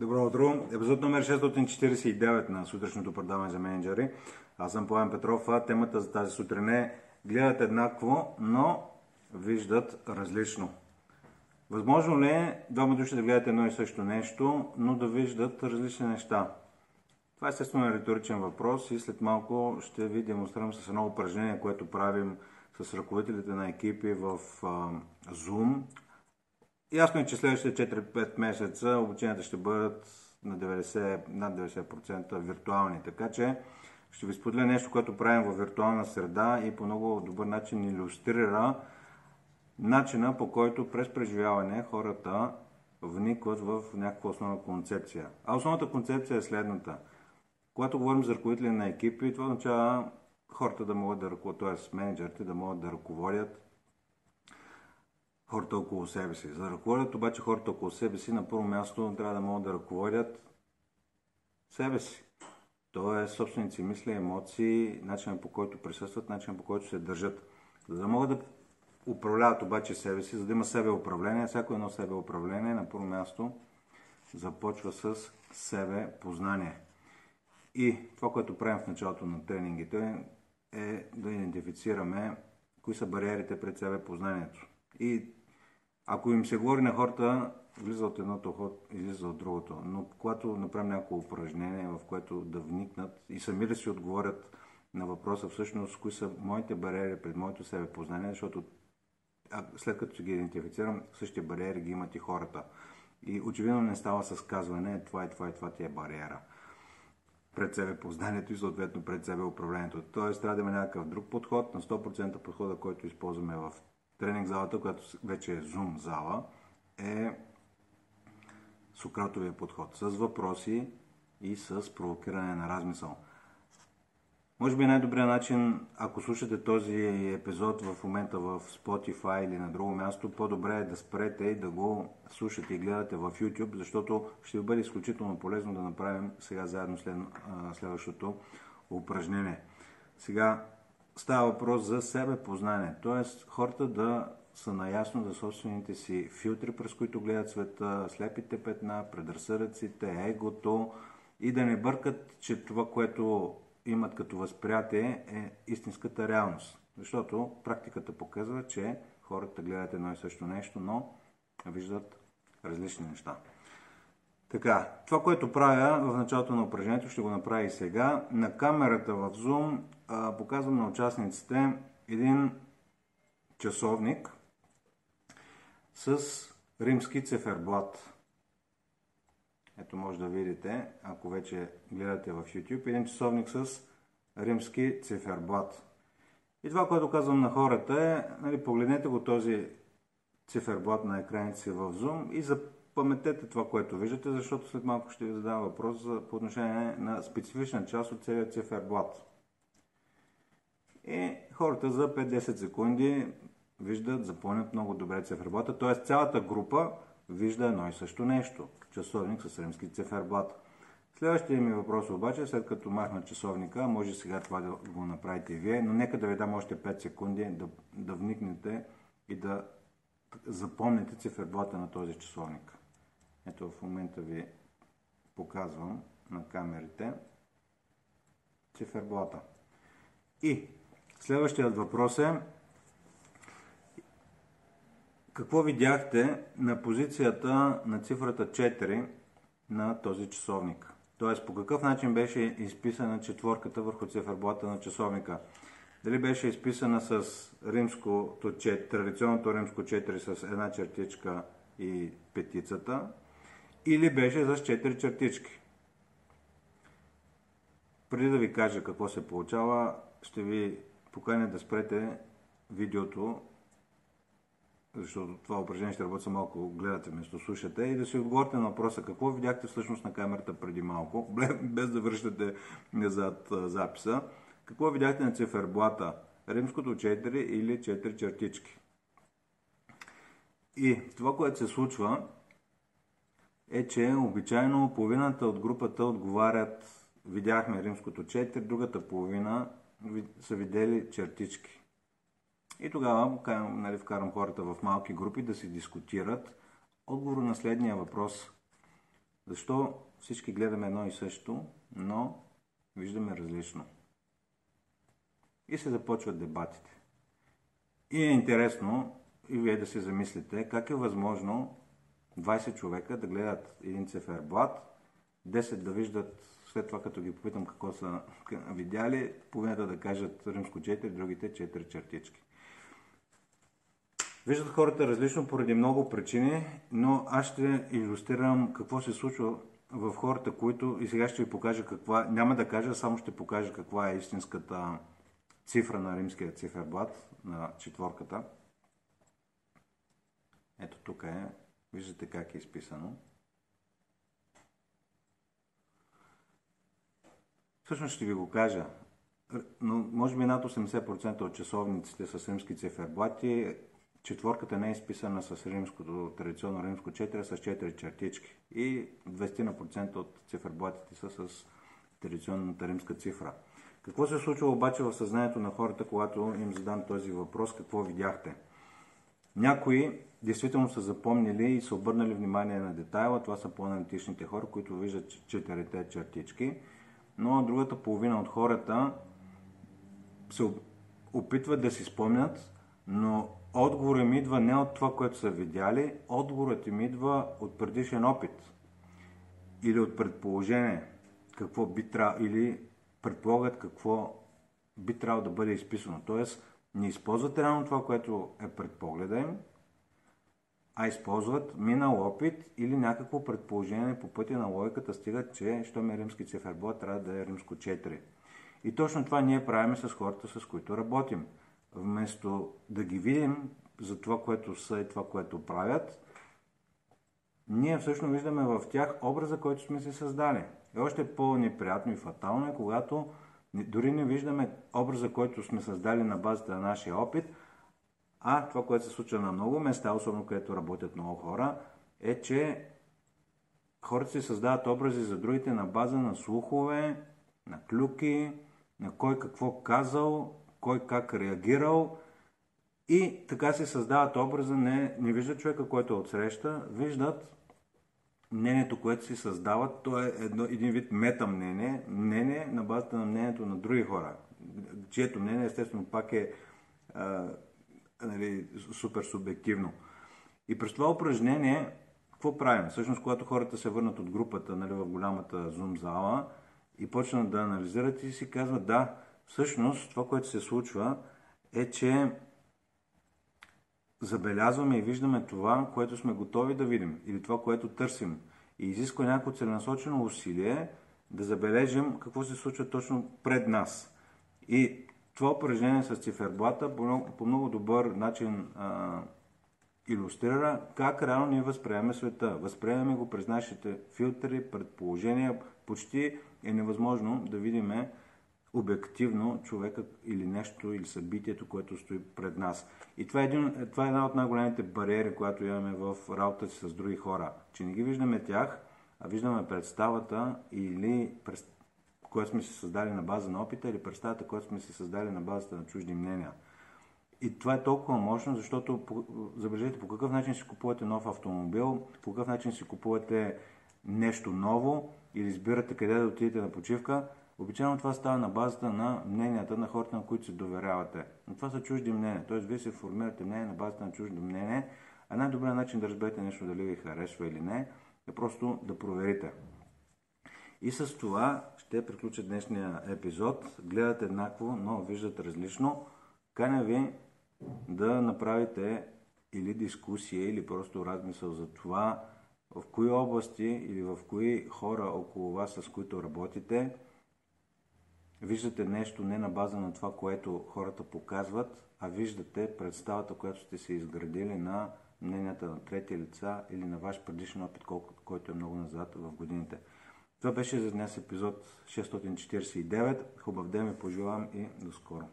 Добро утро! Епизод номер 649 на сутрешното предаване за менеджери. Аз съм Пламен Петров, а темата за тази сутрин е гледат еднакво, но виждат различно. Възможно ли е двама души да гледат едно и също нещо, но да виждат различни неща? Това е естествено риторичен въпрос и след малко ще ви демонстрирам с едно упражнение, което правим с ръководителите на екипи в Zoom. Ясно е, че следващите 4-5 месеца обученията ще бъдат на 90, над 90% виртуални. Така че ще ви споделя нещо, което правим в виртуална среда и по много добър начин иллюстрира начина по който през преживяване хората вникват в някаква основна концепция. А основната концепция е следната. Когато говорим за ръководители на екипи, това означава хората да могат да ръководят, т.е. менеджерите да могат да ръководят хората около себе си. За да ръководят обаче хората около себе си, на първо място трябва да могат да ръководят себе си. Тоест собственици мисли, емоции, начинът по който присъстват, начинът по който се държат. За да могат да управляват обаче себе си, за да има себе управление, всяко едно себе управление на първо място започва с себе познание. И това, което правим в началото на тренингите е да идентифицираме кои са бариерите пред себе познанието. И ако им се говори на хората, влиза от едното ход, излиза от другото. Но когато направим някакво упражнение, в което да вникнат и сами да си отговорят на въпроса всъщност кои са моите бариери пред моето себе познание, защото след като ги идентифицирам, същите бариери ги имат и хората. И очевидно не става с казване, това и това и това ти е бариера пред себе познанието и съответно пред себе управлението. Тоест трябва да има някакъв друг подход, на 100% подхода, който използваме в тренинг залата, която вече е Zoom зала, е Сократовия подход с въпроси и с провокиране на размисъл. Може би най-добрият начин, ако слушате този епизод в момента в Spotify или на друго място, по-добре е да спрете и да го слушате и гледате в YouTube, защото ще ви бъде изключително полезно да направим сега заедно след, следващото упражнение. Сега става въпрос за себе познание, т.е. хората да са наясно за собствените си филтри, през които гледат света, слепите петна, предразсъдъците, егото и да не бъркат, че това, което имат като възприятие е истинската реалност. Защото практиката показва, че хората гледат едно и също нещо, но виждат различни неща. Така, това, което правя в началото на упражнението, ще го направя и сега. На камерата в Zoom а, показвам на участниците един часовник с римски циферблат. Ето може да видите, ако вече гледате в YouTube, един часовник с римски циферблат. И това, което казвам на хората е, нали, погледнете го този циферблат на екраните си в Zoom и запаметете това, което виждате, защото след малко ще ви задам въпрос за, по отношение на специфична част от целият циферблат. И хората за 5-10 секунди виждат, запомнят много добре циферблата, т.е. цялата група вижда едно и също нещо. Часовник с римски циферблат. Следващия ми въпрос обаче, след като махна часовника, може сега това да го направите и вие, но нека да ви дам още 5 секунди да, да вникнете и да запомните циферблата на този часовник. Ето в момента ви показвам на камерите циферблата. И следващият въпрос е какво видяхте на позицията на цифрата 4 на този часовник? Тоест, по какъв начин беше изписана четворката върху циферблата на часовника? Дали беше изписана с римското 4, традиционното римско 4 с една чертичка и петицата, или беше с 4 чертички? Преди да ви кажа какво се получава, ще ви поканя да спрете видеото защото това упражнение ще работи малко, гледате вместо слушате и да си отговорите на въпроса какво видяхте всъщност на камерата преди малко, без да връщате назад записа. Какво видяхте на циферблата? Римското 4 или 4 чертички? И това, което се случва, е, че обичайно половината от групата отговарят, видяхме римското 4, другата половина са видели чертички. И тогава нали, вкарам хората в малки групи да си дискутират отговор на следния въпрос. Защо всички гледаме едно и също, но виждаме различно? И се започват дебатите. И е интересно и вие да се замислите как е възможно 20 човека да гледат един циферблат, 10 да виждат след това, като ги попитам какво са видяли, половината да кажат римско 4, другите 4 чертички. Виждат хората различно поради много причини, но аз ще иллюстрирам какво се случва в хората, които и сега ще ви покажа каква, няма да кажа, само ще покажа каква е истинската цифра на римския циферблат, на четворката. Ето тук е, виждате как е изписано. Всъщност ще ви го кажа, но може би над 80% от часовниците с римски циферблати, четворката не е изписана с римското, традиционно римско 4, с 4 чертички. И 20% от циферблатите са с традиционната римска цифра. Какво се случва обаче в съзнанието на хората, когато им задам този въпрос, какво видяхте? Някои действително са запомнили и са обърнали внимание на детайла, това са по-аналитичните хора, които виждат четирите чертички. Но другата половина от хората се опитват да си спомнят, но отговорът им идва не от това, което са видяли, отговорът им идва от предишен опит или от предположение какво би трябвало, или предполагат какво би трябвало да бъде изписано. Тоест, не използват реално това, което е пред погледа им, а използват минал опит или някакво предположение по пътя на логиката стигат, че щом е римски циферблат, трябва да е римско 4. И точно това ние правим с хората, с които работим. Вместо да ги видим за това, което са и това, което правят, ние всъщност виждаме в тях образа, който сме си създали. И още по-неприятно и фатално е, когато дори не виждаме образа, който сме създали на базата на нашия опит, а това, което се случва на много места, особено където работят много хора, е, че хората си създават образи за другите на база на слухове, на клюки, на кой какво казал, кой как реагирал. И така се създават образа, не, не виждат човека, който е отсреща, виждат мнението, което си създават, то е едно, един вид мета мнение, мнение на базата на мнението на други хора, чието мнение естествено пак е а, нали, супер субективно. И през това упражнение, какво правим? Всъщност, когато хората се върнат от групата нали, в голямата Zoom зала и почнат да анализират и си казват, да, всъщност това, което се случва е, че забелязваме и виждаме това, което сме готови да видим или това, което търсим. И изисква някакво целенасочено усилие да забележим какво се случва точно пред нас. И това упражнение с циферблата по много, по много добър начин а, иллюстрира как реално ние възприемаме света. Възприемаме го през нашите филтри, предположения. Почти е невъзможно да видим обективно човека или нещо, или събитието, което стои пред нас. И това е, един, това е една от най-големите бариери, която имаме в работата си с други хора. Че не ги виждаме тях, а виждаме представата или която сме си създали на база на опита или представата, която сме си създали на базата на чужди мнения. И това е толкова мощно, защото забележете по какъв начин си купувате нов автомобил, по какъв начин си купувате нещо ново или избирате къде да отидете на почивка. Обичайно това става на базата на мненията на хората, на които се доверявате. Но това са чужди мнения. Т.е. вие се формирате мнение на базата на чуждо мнение. А най-добрият начин да разберете нещо дали ви харесва или не е просто да проверите. И с това ще приключа днешния епизод. Гледат еднакво, но виждат различно. Каня ви да направите или дискусия, или просто размисъл за това, в кои области или в кои хора около вас, с които работите, виждате нещо не на база на това, което хората показват, а виждате представата, която сте се изградили на мненията на трети лица или на ваш предишен опит, който е много назад в годините. Това беше за днес епизод 649. Хубав ден ви пожелавам и до скоро.